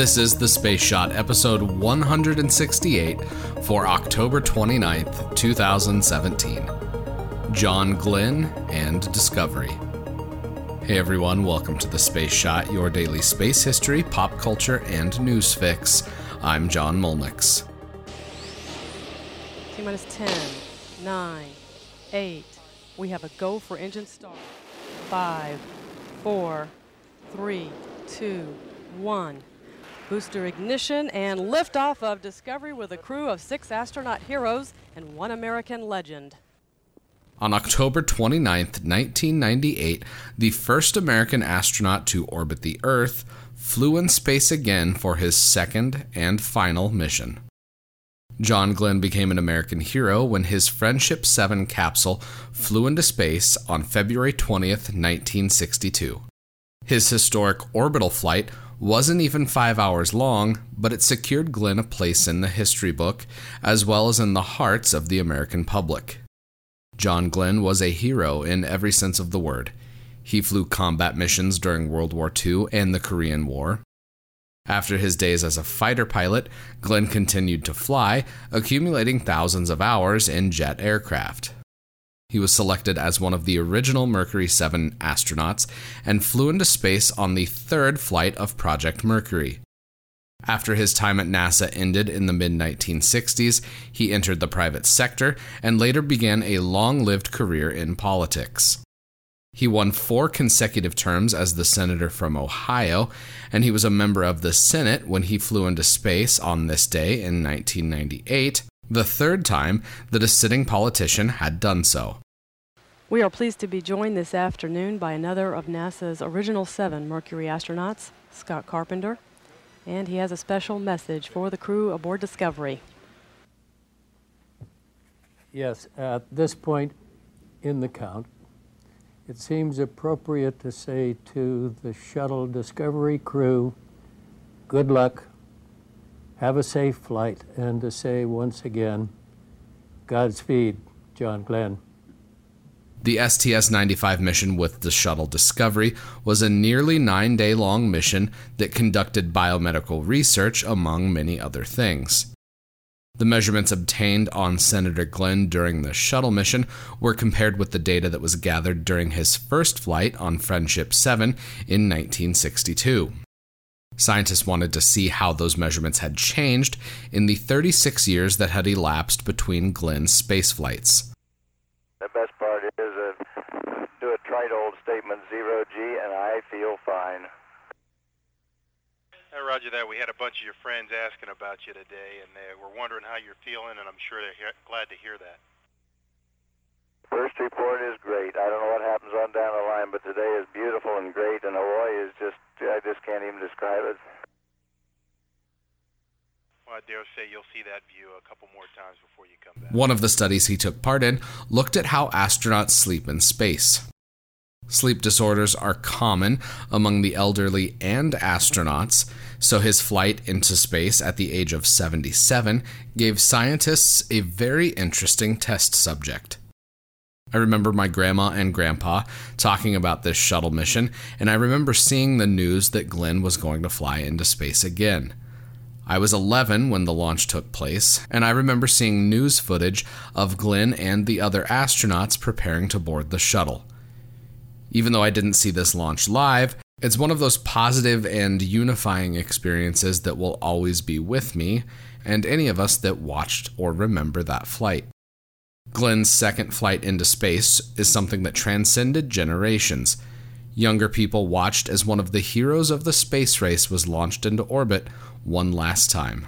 This is the Space Shot, episode 168 for October 29th, 2017. John Glenn and Discovery. Hey everyone, welcome to the Space Shot, your daily space history, pop culture, and news fix. I'm John Molnix. T minus 10, 9, 8. We have a go for engine start. 5, 4, 3, 2, 1. Booster ignition and liftoff of Discovery with a crew of six astronaut heroes and one American legend. On October 29, 1998, the first American astronaut to orbit the Earth flew in space again for his second and final mission. John Glenn became an American hero when his Friendship 7 capsule flew into space on February 20th, 1962. His historic orbital flight wasn't even five hours long, but it secured Glenn a place in the history book, as well as in the hearts of the American public. John Glenn was a hero in every sense of the word. He flew combat missions during World War II and the Korean War. After his days as a fighter pilot, Glenn continued to fly, accumulating thousands of hours in jet aircraft. He was selected as one of the original Mercury 7 astronauts and flew into space on the third flight of Project Mercury. After his time at NASA ended in the mid 1960s, he entered the private sector and later began a long lived career in politics. He won four consecutive terms as the senator from Ohio, and he was a member of the Senate when he flew into space on this day in 1998, the third time that a sitting politician had done so. We are pleased to be joined this afternoon by another of NASA's original seven Mercury astronauts, Scott Carpenter, and he has a special message for the crew aboard Discovery. Yes, at this point in the count, it seems appropriate to say to the shuttle Discovery crew, good luck, have a safe flight, and to say once again, Godspeed, John Glenn. The STS 95 mission with the shuttle Discovery was a nearly nine day long mission that conducted biomedical research, among many other things. The measurements obtained on Senator Glenn during the shuttle mission were compared with the data that was gathered during his first flight on Friendship 7 in 1962. Scientists wanted to see how those measurements had changed in the 36 years that had elapsed between Glenn's space flights. The best part is uh, do a trite old statement, zero G, and I feel fine. Hey, Roger that. We had a bunch of your friends asking about you today, and they were wondering how you're feeling, and I'm sure they're he- glad to hear that. First report is great. I don't know what happens on down the line, but today is beautiful and great, and Hawaii is just, I just can't even describe it. Well, I dare say you'll see that view a couple more times before you come back. One of the studies he took part in looked at how astronauts sleep in space. Sleep disorders are common among the elderly and astronauts, so his flight into space at the age of 77 gave scientists a very interesting test subject. I remember my grandma and grandpa talking about this shuttle mission, and I remember seeing the news that Glenn was going to fly into space again. I was 11 when the launch took place, and I remember seeing news footage of Glenn and the other astronauts preparing to board the shuttle. Even though I didn't see this launch live, it's one of those positive and unifying experiences that will always be with me and any of us that watched or remember that flight. Glenn's second flight into space is something that transcended generations. Younger people watched as one of the heroes of the space race was launched into orbit one last time.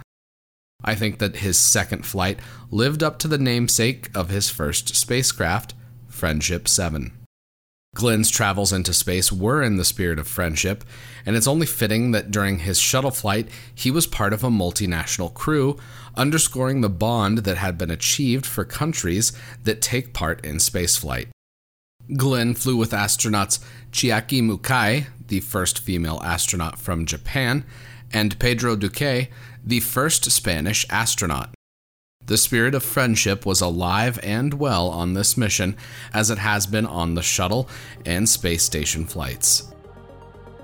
I think that his second flight lived up to the namesake of his first spacecraft, Friendship 7. Glenn's travels into space were in the spirit of friendship, and it's only fitting that during his shuttle flight, he was part of a multinational crew, underscoring the bond that had been achieved for countries that take part in spaceflight. Glenn flew with astronauts Chiaki Mukai, the first female astronaut from Japan, and Pedro Duque, the first Spanish astronaut. The spirit of friendship was alive and well on this mission, as it has been on the shuttle and space station flights.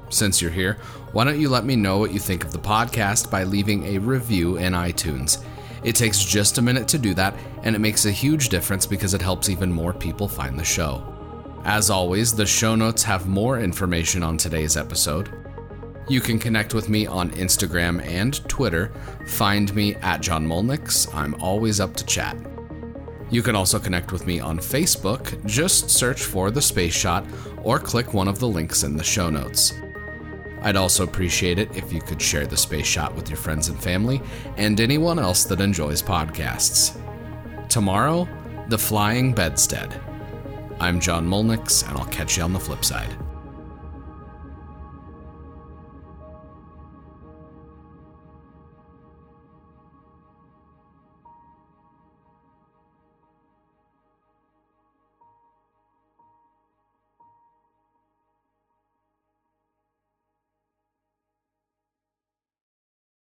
Since you're here, why don't you let me know what you think of the podcast by leaving a review in iTunes? It takes just a minute to do that, and it makes a huge difference because it helps even more people find the show. As always, the show notes have more information on today's episode. You can connect with me on Instagram and Twitter. Find me at John Molnix. I'm always up to chat. You can also connect with me on Facebook. Just search for The Space Shot or click one of the links in the show notes. I'd also appreciate it if you could share The Space Shot with your friends and family and anyone else that enjoys podcasts. Tomorrow, The Flying Bedstead. I'm John Molnix, and I'll catch you on the flip side.